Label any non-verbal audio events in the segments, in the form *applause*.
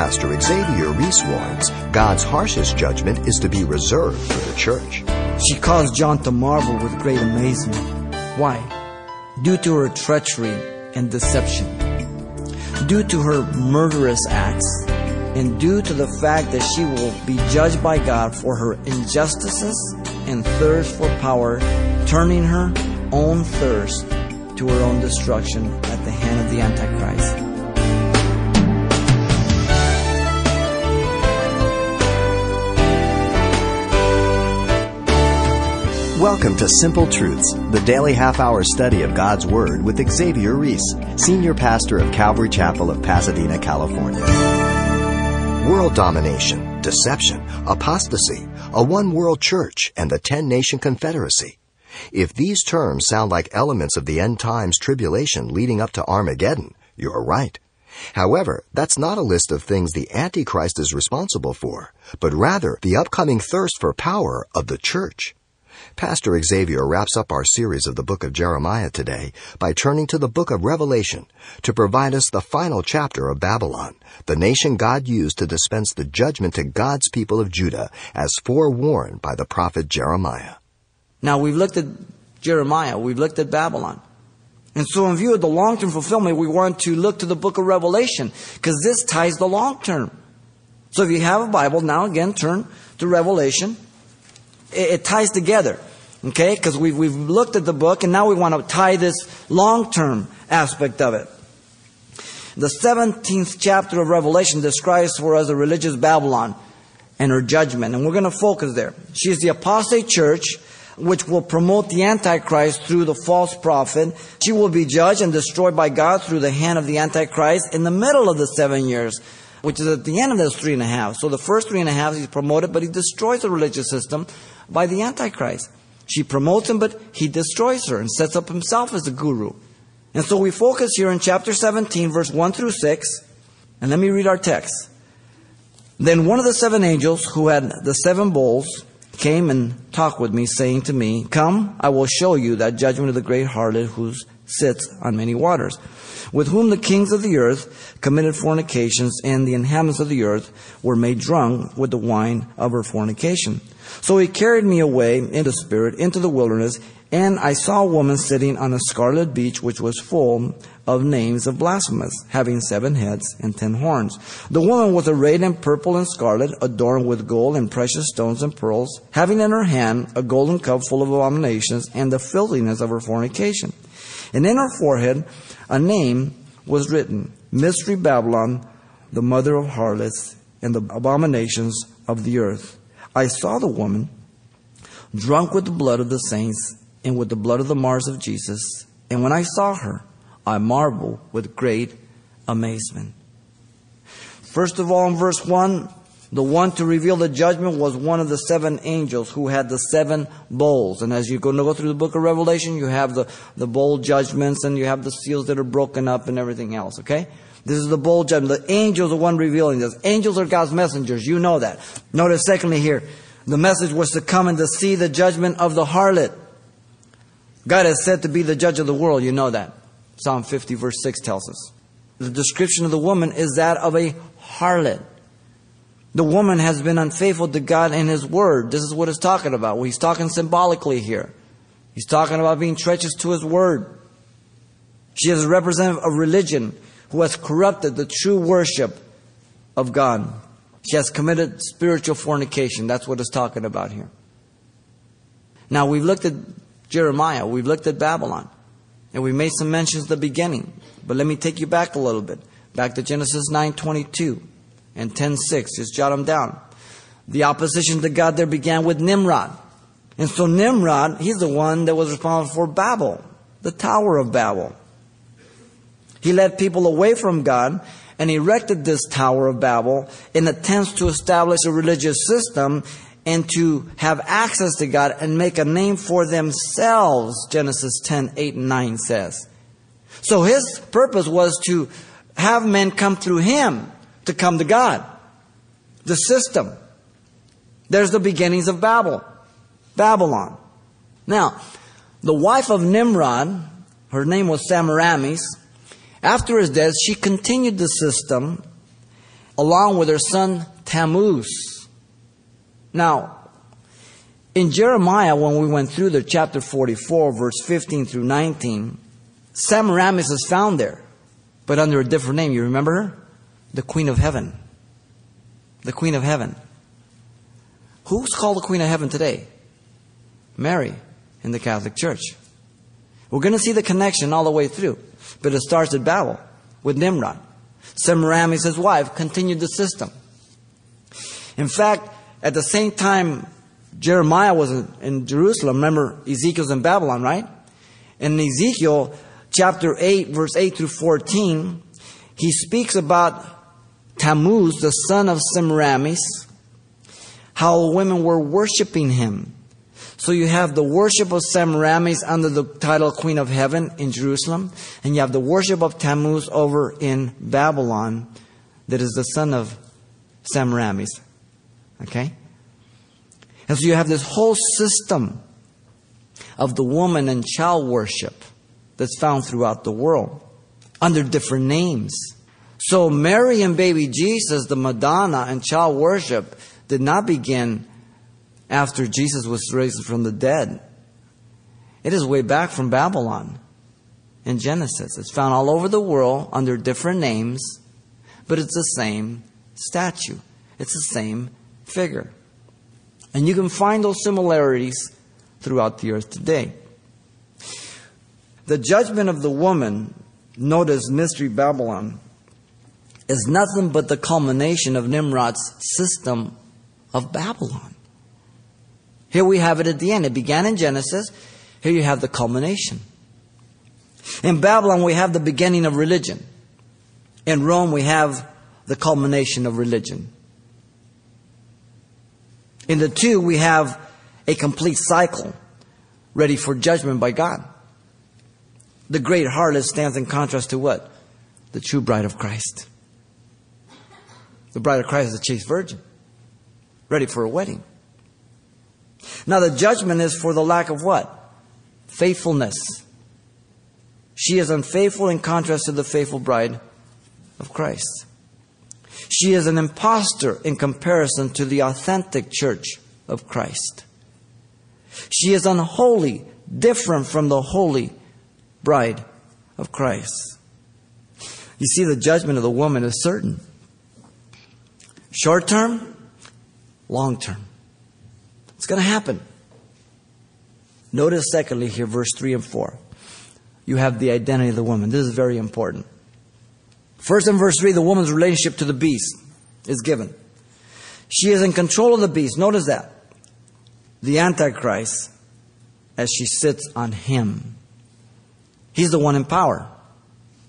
Pastor Xavier Reese warns God's harshest judgment is to be reserved for the church. She caused John to marvel with great amazement. Why? Due to her treachery and deception, due to her murderous acts, and due to the fact that she will be judged by God for her injustices and thirst for power, turning her own thirst to her own destruction at the hand of the Antichrist. Welcome to Simple Truths, the daily half hour study of God's Word with Xavier Reese, Senior Pastor of Calvary Chapel of Pasadena, California. World domination, deception, apostasy, a one world church, and the ten nation confederacy. If these terms sound like elements of the end times tribulation leading up to Armageddon, you're right. However, that's not a list of things the Antichrist is responsible for, but rather the upcoming thirst for power of the church. Pastor Xavier wraps up our series of the book of Jeremiah today by turning to the book of Revelation to provide us the final chapter of Babylon, the nation God used to dispense the judgment to God's people of Judah as forewarned by the prophet Jeremiah. Now we've looked at Jeremiah, we've looked at Babylon. And so in view of the long-term fulfillment, we want to look to the book of Revelation because this ties the long term. So if you have a Bible, now again turn to Revelation it, it ties together. Okay? Because we've, we've looked at the book and now we want to tie this long term aspect of it. The 17th chapter of Revelation describes for us the religious Babylon and her judgment. And we're going to focus there. She is the apostate church which will promote the Antichrist through the false prophet. She will be judged and destroyed by God through the hand of the Antichrist in the middle of the seven years, which is at the end of those three and a half. So the first three and a half he's promoted, but he destroys the religious system by the Antichrist. She promotes him, but he destroys her and sets up himself as the guru. And so we focus here in chapter 17, verse 1 through 6. And let me read our text. Then one of the seven angels who had the seven bowls came and talked with me, saying to me, Come, I will show you that judgment of the great harlot who sits on many waters, with whom the kings of the earth committed fornications, and the inhabitants of the earth were made drunk with the wine of her fornication. So he carried me away in the spirit into the wilderness, and I saw a woman sitting on a scarlet beach which was full of names of blasphemous, having seven heads and ten horns. The woman was arrayed in purple and scarlet, adorned with gold and precious stones and pearls, having in her hand a golden cup full of abominations and the filthiness of her fornication. And in her forehead a name was written, Mystery Babylon, the mother of harlots and the abominations of the earth. I saw the woman drunk with the blood of the saints and with the blood of the martyrs of Jesus. And when I saw her, I marvel with great amazement. First of all, in verse 1, the one to reveal the judgment was one of the seven angels who had the seven bowls. And as you go, go through the book of Revelation, you have the, the bowl judgments and you have the seals that are broken up and everything else, okay? This is the bowl judgment. The angels are one revealing this. Angels are God's messengers. You know that. Notice secondly here, the message was to come and to see the judgment of the harlot. God is said to be the judge of the world. You know that. Psalm 50 verse 6 tells us. The description of the woman is that of a harlot. The woman has been unfaithful to God and His Word. This is what He's talking about. Well, he's talking symbolically here. He's talking about being treacherous to His Word. She is a representative of religion who has corrupted the true worship of God. She has committed spiritual fornication. That's what it's talking about here. Now, we've looked at Jeremiah, we've looked at Babylon, and we made some mentions at the beginning. But let me take you back a little bit. Back to Genesis 9:22 and 10:6. Just jot them down. The opposition to God there began with Nimrod. And so Nimrod, he's the one that was responsible for Babel, the Tower of Babel. He led people away from God and erected this Tower of Babel in attempts to establish a religious system and to have access to God and make a name for themselves, Genesis 10, 8, and 9 says. So his purpose was to have men come through him to come to God. The system. There's the beginnings of Babel. Babylon. Now, the wife of Nimrod, her name was Semiramis, after his death, she continued the system along with her son Tammuz. Now, in Jeremiah, when we went through the chapter 44, verse 15 through 19, Semiramis is found there, but under a different name. You remember her? The Queen of Heaven. The Queen of Heaven. Who's called the Queen of Heaven today? Mary in the Catholic Church. We're going to see the connection all the way through, but it starts at Babel with Nimrod. Semiramis, his wife, continued the system. In fact, at the same time Jeremiah was in Jerusalem, remember Ezekiel's in Babylon, right? In Ezekiel chapter 8, verse 8 through 14, he speaks about Tammuz, the son of Semiramis, how women were worshiping him. So you have the worship of Semiramis under the title Queen of Heaven in Jerusalem, and you have the worship of Tammuz over in Babylon, that is the son of Semiramis. Okay? And so you have this whole system of the woman and child worship that's found throughout the world under different names. So Mary and baby Jesus, the Madonna and child worship did not begin after Jesus was raised from the dead. It is way back from Babylon in Genesis. It's found all over the world under different names, but it's the same statue. It's the same figure. And you can find those similarities throughout the earth today. The judgment of the woman, known as Mystery Babylon, is nothing but the culmination of Nimrod's system of Babylon. Here we have it at the end. It began in Genesis. Here you have the culmination. In Babylon, we have the beginning of religion. In Rome, we have the culmination of religion. In the two, we have a complete cycle ready for judgment by God. The great harlot stands in contrast to what? The true bride of Christ. The bride of Christ is a chaste virgin, ready for a wedding. Now, the judgment is for the lack of what? Faithfulness. She is unfaithful in contrast to the faithful bride of Christ. She is an impostor in comparison to the authentic church of Christ. She is unholy, different from the holy bride of Christ. You see, the judgment of the woman is certain. Short term, long term. It's going to happen. Notice, secondly, here, verse 3 and 4. You have the identity of the woman. This is very important. First in verse 3, the woman's relationship to the beast is given. She is in control of the beast. Notice that. The Antichrist, as she sits on him. He's the one in power.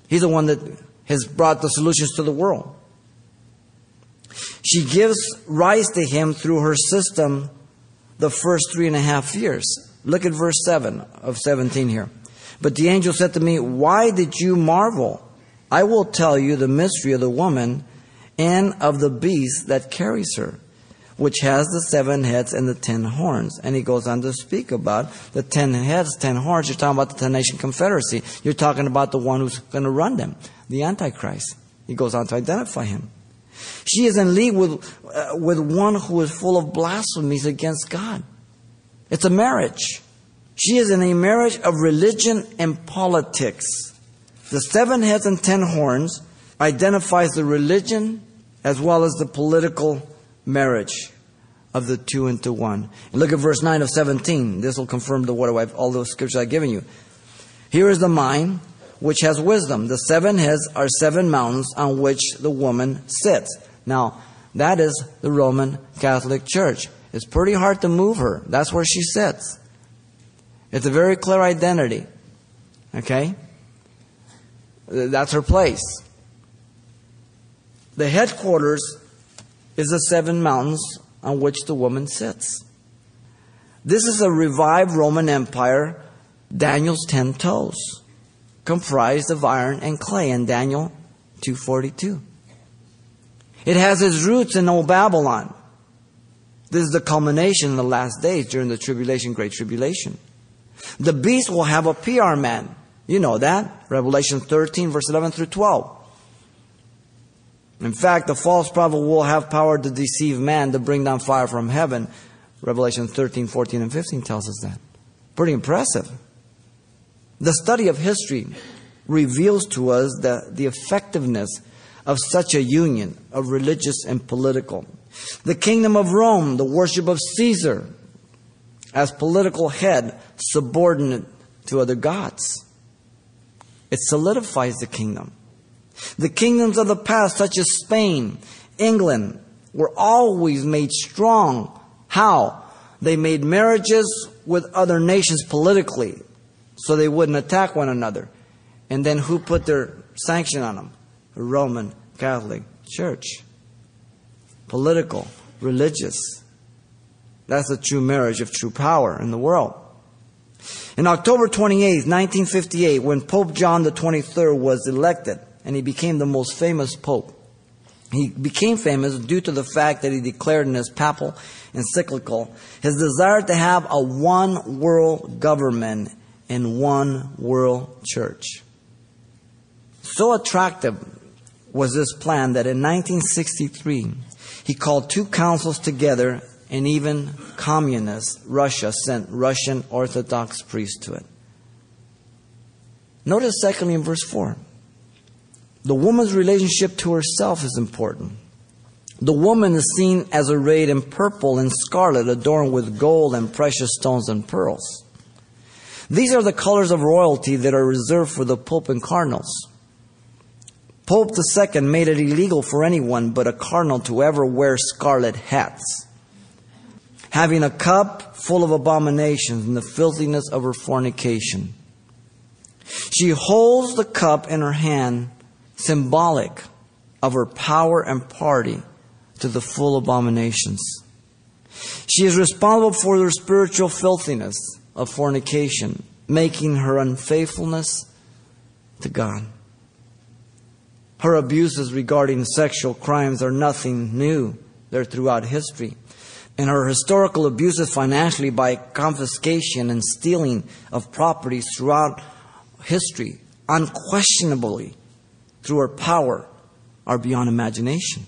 He's the one that has brought the solutions to the world. She gives rise to him through her system the first three and a half years. Look at verse 7 of 17 here. But the angel said to me, Why did you marvel? I will tell you the mystery of the woman and of the beast that carries her, which has the seven heads and the ten horns. And he goes on to speak about the ten heads, ten horns. You're talking about the ten nation confederacy. You're talking about the one who's going to run them, the Antichrist. He goes on to identify him. She is in league with, uh, with one who is full of blasphemies against God. It's a marriage. She is in a marriage of religion and politics. The seven heads and ten horns identifies the religion as well as the political marriage of the two into one. And look at verse 9 of 17. This will confirm the what I've, all those scriptures I've given you. Here is the mind which has wisdom. The seven heads are seven mountains on which the woman sits. Now, that is the Roman Catholic Church. It's pretty hard to move her. That's where she sits. It's a very clear identity. Okay? That's her place. The headquarters is the seven mountains on which the woman sits. This is a revived Roman Empire, Daniel's ten toes, comprised of iron and clay in Daniel 242. It has its roots in Old Babylon. This is the culmination in the last days during the tribulation, great tribulation. The beast will have a PR man you know that. Revelation 13, verse 11 through 12. In fact, the false prophet will have power to deceive man to bring down fire from heaven. Revelation 13, 14, and 15 tells us that. Pretty impressive. The study of history reveals to us the, the effectiveness of such a union of religious and political. The kingdom of Rome, the worship of Caesar as political head, subordinate to other gods. It solidifies the kingdom. The kingdoms of the past, such as Spain, England, were always made strong. How? They made marriages with other nations politically so they wouldn't attack one another. And then who put their sanction on them? The Roman Catholic Church. Political, religious. That's the true marriage of true power in the world. In October 28, 1958, when Pope John 23rd was elected and he became the most famous pope, he became famous due to the fact that he declared in his papal encyclical his desire to have a one world government and one world church. So attractive was this plan that in 1963 he called two councils together and even communist Russia sent Russian Orthodox priests to it. Notice secondly in verse 4. The woman's relationship to herself is important. The woman is seen as arrayed in purple and scarlet, adorned with gold and precious stones and pearls. These are the colors of royalty that are reserved for the Pope and cardinals. Pope II made it illegal for anyone but a cardinal to ever wear scarlet hats having a cup full of abominations and the filthiness of her fornication. She holds the cup in her hand, symbolic of her power and party to the full abominations. She is responsible for the spiritual filthiness of fornication, making her unfaithfulness to God. Her abuses regarding sexual crimes are nothing new. They're throughout history and her historical abuses financially by confiscation and stealing of properties throughout history, unquestionably, through her power, are beyond imagination.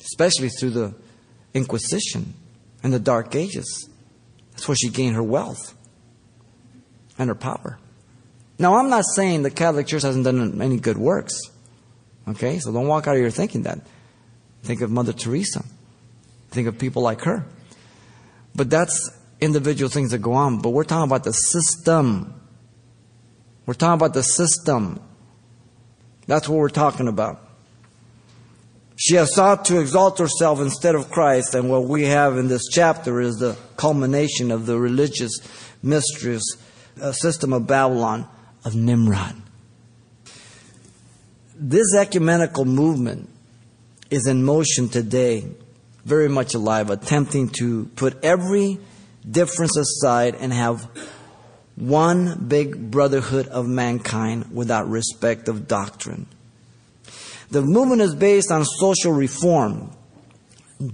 Especially through the Inquisition and the Dark Ages. That's where she gained her wealth and her power. Now, I'm not saying the Catholic Church hasn't done any good works. Okay? So don't walk out of here thinking that. Think of Mother Teresa. Think of people like her. But that's individual things that go on. But we're talking about the system. We're talking about the system. That's what we're talking about. She has sought to exalt herself instead of Christ, and what we have in this chapter is the culmination of the religious mistress uh, system of Babylon of Nimrod. This ecumenical movement is in motion today very much alive, attempting to put every difference aside and have one big brotherhood of mankind without respect of doctrine. The movement is based on social reform,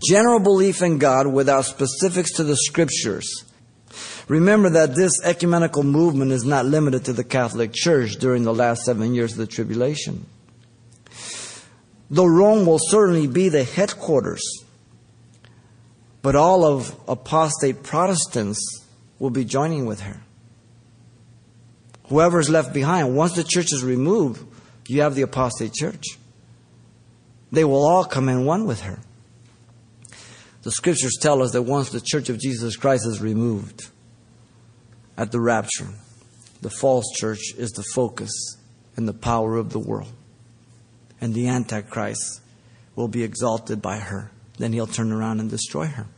general belief in God without specifics to the scriptures. Remember that this ecumenical movement is not limited to the Catholic Church during the last seven years of the tribulation. Though Rome will certainly be the headquarters but all of apostate Protestants will be joining with her. Whoever is left behind, once the church is removed, you have the apostate church. They will all come in one with her. The scriptures tell us that once the church of Jesus Christ is removed at the rapture, the false church is the focus and the power of the world. And the Antichrist will be exalted by her. Then he'll turn around and destroy her.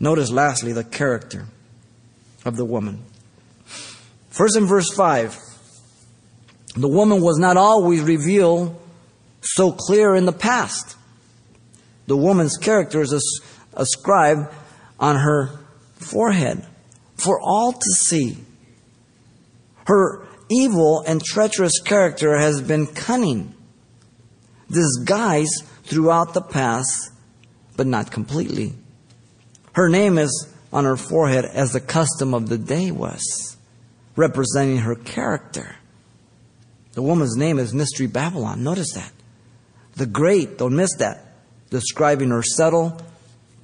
Notice lastly the character of the woman. First in verse 5, the woman was not always revealed so clear in the past. The woman's character is ascribed on her forehead for all to see. Her evil and treacherous character has been cunning, disguised throughout the past, but not completely. Her name is on her forehead as the custom of the day was, representing her character. The woman's name is Mystery Babylon. Notice that. The great, don't miss that, describing her subtle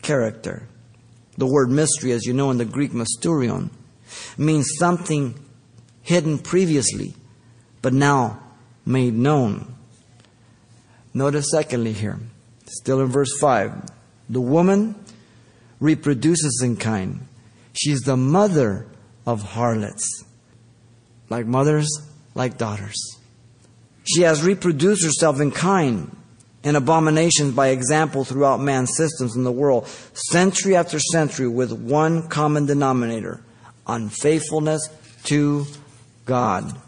character. The word mystery, as you know in the Greek mysterion, means something hidden previously, but now made known. Notice secondly here, still in verse 5, the woman reproduces in kind. She's the mother of harlots. Like mothers, like daughters. She has reproduced herself in kind and abominations by example throughout man's systems in the world, century after century, with one common denominator unfaithfulness to God.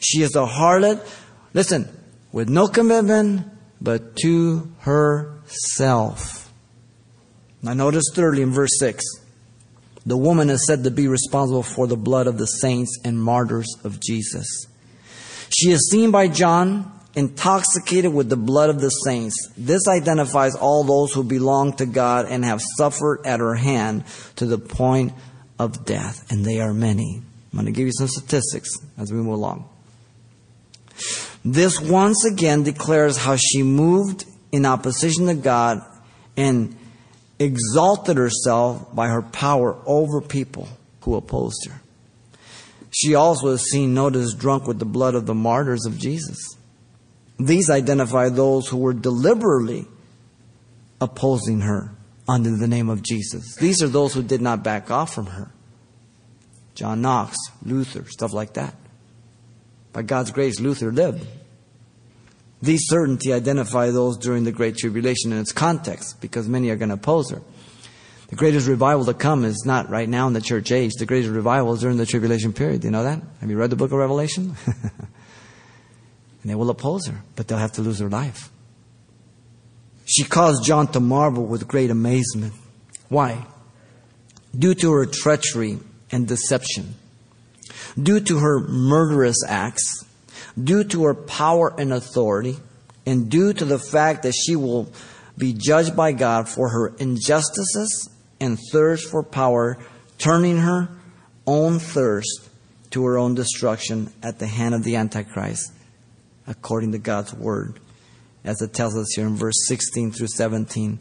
She is a harlot, listen, with no commitment but to herself. Now, notice thirdly in verse 6 the woman is said to be responsible for the blood of the saints and martyrs of Jesus. She is seen by John intoxicated with the blood of the saints. This identifies all those who belong to God and have suffered at her hand to the point of death, and they are many. I'm going to give you some statistics as we move along. This once again declares how she moved in opposition to God and exalted herself by her power over people who opposed her. She also is seen, notice, drunk with the blood of the martyrs of Jesus. These identify those who were deliberately opposing her under the name of Jesus. These are those who did not back off from her. John Knox, Luther, stuff like that. By God's grace, Luther lived. These certainty identify those during the Great Tribulation in its context, because many are going to oppose her. The greatest revival to come is not right now in the church age. The greatest revival is during the tribulation period. Do you know that? Have you read the book of Revelation? *laughs* and they will oppose her, but they'll have to lose their life. She caused John to marvel with great amazement. Why? Due to her treachery and deception, due to her murderous acts, due to her power and authority, and due to the fact that she will be judged by God for her injustices and thirst for power, turning her own thirst to her own destruction at the hand of the Antichrist according to God's word, as it tells us here in verse 16 through 17.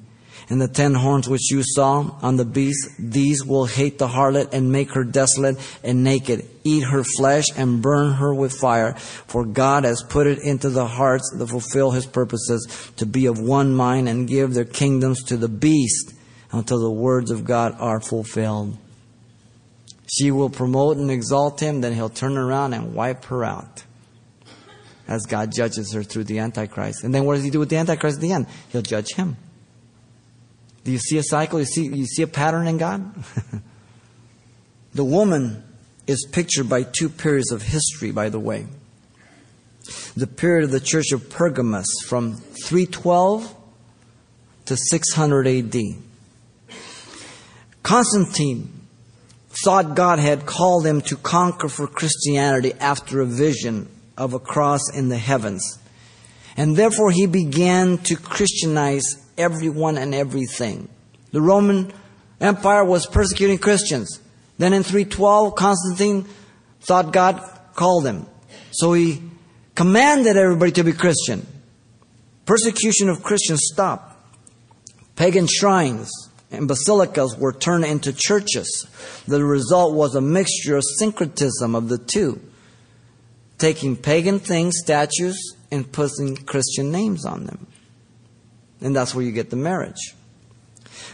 And the ten horns which you saw on the beast, these will hate the harlot and make her desolate and naked, eat her flesh and burn her with fire. For God has put it into the hearts to fulfill his purposes, to be of one mind and give their kingdoms to the beast until the words of God are fulfilled. She will promote and exalt him, then he'll turn around and wipe her out as God judges her through the Antichrist. And then what does he do with the Antichrist at the end? He'll judge him. Do you see a cycle? You see, you see a pattern in God? *laughs* the woman is pictured by two periods of history, by the way. The period of the church of Pergamos from 312 to 600 AD. Constantine thought God had called him to conquer for Christianity after a vision of a cross in the heavens. And therefore he began to Christianize everyone and everything. The Roman Empire was persecuting Christians. Then in 312, Constantine thought God called him. So he commanded everybody to be Christian. Persecution of Christians stopped. Pagan shrines and basilicas were turned into churches. The result was a mixture of syncretism of the two taking pagan things, statues, and putting Christian names on them. And that's where you get the marriage.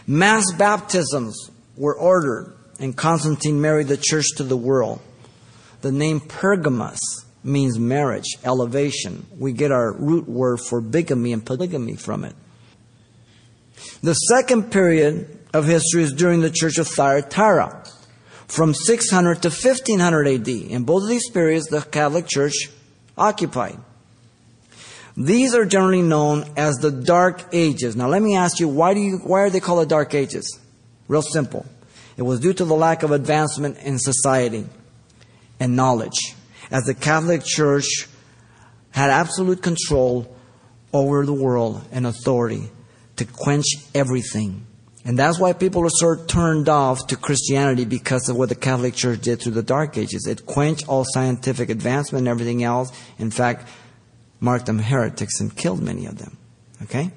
Mass baptisms were ordered, and Constantine married the church to the world. The name Pergamos means marriage, elevation. We get our root word for bigamy and polygamy from it. The second period of history is during the church of Thyatira from 600 to 1500 AD. In both of these periods, the Catholic Church occupied. These are generally known as the Dark Ages. Now, let me ask you, why, do you, why are they called the Dark Ages? Real simple. It was due to the lack of advancement in society and knowledge, as the Catholic Church had absolute control over the world and authority to quench everything And that's why people are sort of turned off to Christianity because of what the Catholic Church did through the Dark Ages. It quenched all scientific advancement and everything else. In fact, marked them heretics and killed many of them. Okay?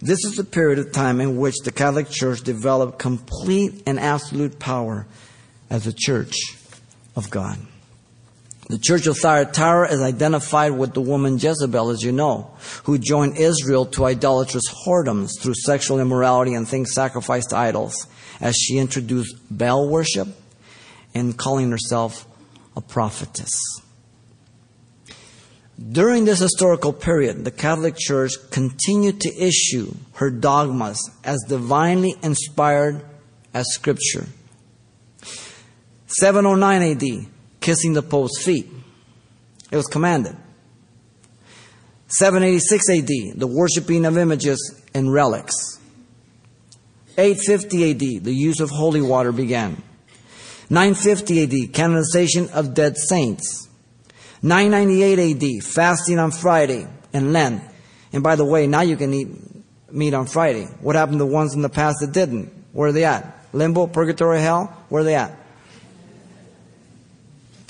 This is the period of time in which the Catholic Church developed complete and absolute power as a church of God. The church of Thyatira is identified with the woman Jezebel, as you know, who joined Israel to idolatrous whoredoms through sexual immorality and things sacrificed to idols, as she introduced Baal worship and calling herself a prophetess. During this historical period, the Catholic Church continued to issue her dogmas as divinely inspired as Scripture. 709 AD, kissing the Pope's feet. It was commanded. 786 AD, the worshiping of images and relics. 850 AD, the use of holy water began. 950 AD, canonization of dead saints. 998 AD, fasting on Friday and Lent. And by the way, now you can eat meat on Friday. What happened to the ones in the past that didn't? Where are they at? Limbo, purgatory, hell? Where are they at?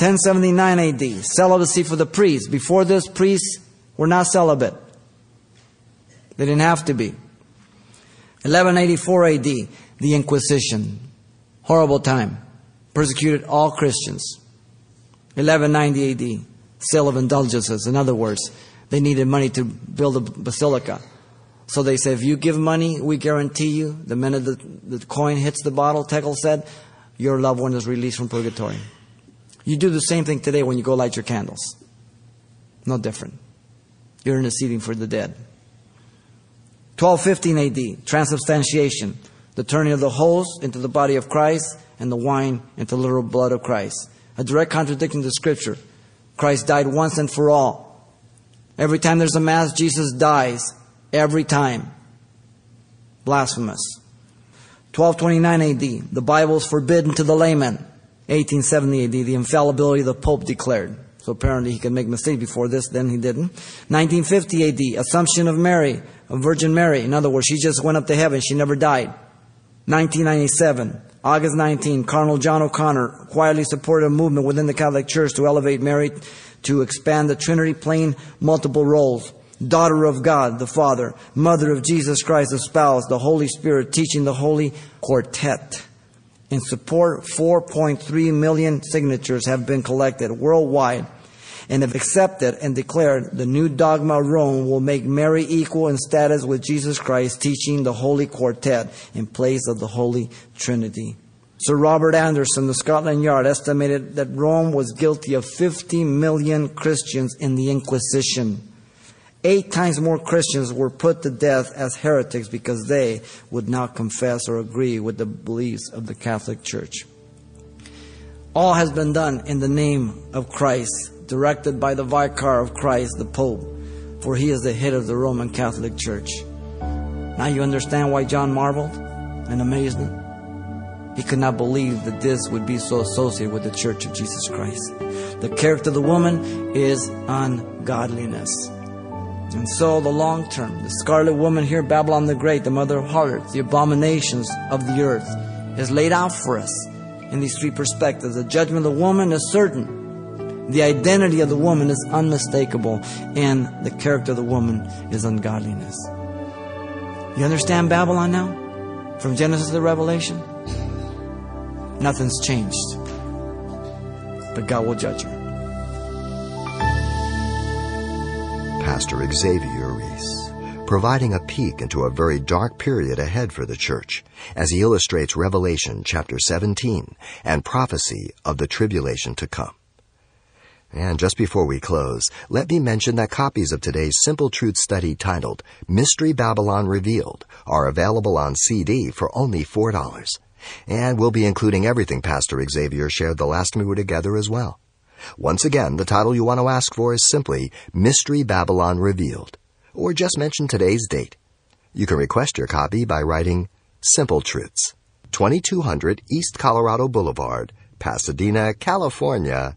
1079 AD, celibacy for the priests. Before this, priests were not celibate. They didn't have to be. 1184 AD, the Inquisition. Horrible time. Persecuted all Christians. 1190 AD, sale of indulgences. In other words, they needed money to build a basilica. So they said, if you give money, we guarantee you, the minute the, the coin hits the bottle, Tetzel said, your loved one is released from purgatory. You do the same thing today when you go light your candles. No different. You're interceding for the dead. 1215 AD, transubstantiation, the turning of the host into the body of Christ and the wine into the literal blood of Christ. A direct contradiction to Scripture. Christ died once and for all. Every time there's a Mass, Jesus dies. Every time. Blasphemous. 1229 AD, the Bible is forbidden to the layman. 1870 AD, the infallibility of the Pope declared. So apparently he could make mistakes before this, then he didn't. 1950 AD, Assumption of Mary, of Virgin Mary. In other words, she just went up to heaven, she never died. 1997, August 19, Cardinal John O'Connor quietly supported a movement within the Catholic Church to elevate Mary to expand the Trinity, playing multiple roles. Daughter of God, the Father, Mother of Jesus Christ, the spouse, the Holy Spirit, teaching the Holy Quartet. In support, 4.3 million signatures have been collected worldwide and have accepted and declared the new dogma of Rome will make Mary equal in status with Jesus Christ, teaching the Holy Quartet in place of the Holy Trinity. Sir Robert Anderson, the Scotland Yard, estimated that Rome was guilty of 50 million Christians in the Inquisition. Eight times more Christians were put to death as heretics because they would not confess or agree with the beliefs of the Catholic Church. All has been done in the name of Christ, directed by the Vicar of Christ, the Pope, for he is the head of the Roman Catholic Church. Now you understand why John marveled in amazement? He could not believe that this would be so associated with the Church of Jesus Christ. The character of the woman is ungodliness. And so, the long term, the scarlet woman here, Babylon the Great, the mother of harlots, the abominations of the earth, is laid out for us in these three perspectives. The judgment of the woman is certain, the identity of the woman is unmistakable, and the character of the woman is ungodliness. You understand Babylon now? From Genesis to Revelation? Nothing's changed. But God will judge her. Pastor Xavier Reese, providing a peek into a very dark period ahead for the church as he illustrates Revelation chapter 17 and prophecy of the tribulation to come. And just before we close, let me mention that copies of today's Simple Truth study titled Mystery Babylon Revealed are available on CD for only $4. And we'll be including everything Pastor Xavier shared the last time we were together as well. Once again, the title you want to ask for is simply Mystery Babylon Revealed, or just mention today's date. You can request your copy by writing Simple Truths, 2200 East Colorado Boulevard, Pasadena, California,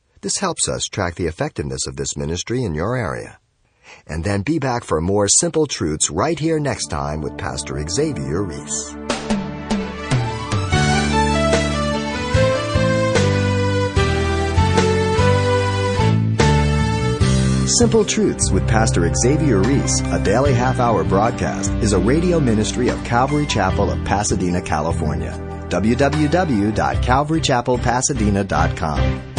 This helps us track the effectiveness of this ministry in your area. And then be back for more Simple Truths right here next time with Pastor Xavier Reese. Simple Truths with Pastor Xavier Reese, a daily half hour broadcast, is a radio ministry of Calvary Chapel of Pasadena, California. www.calvarychapelpasadena.com.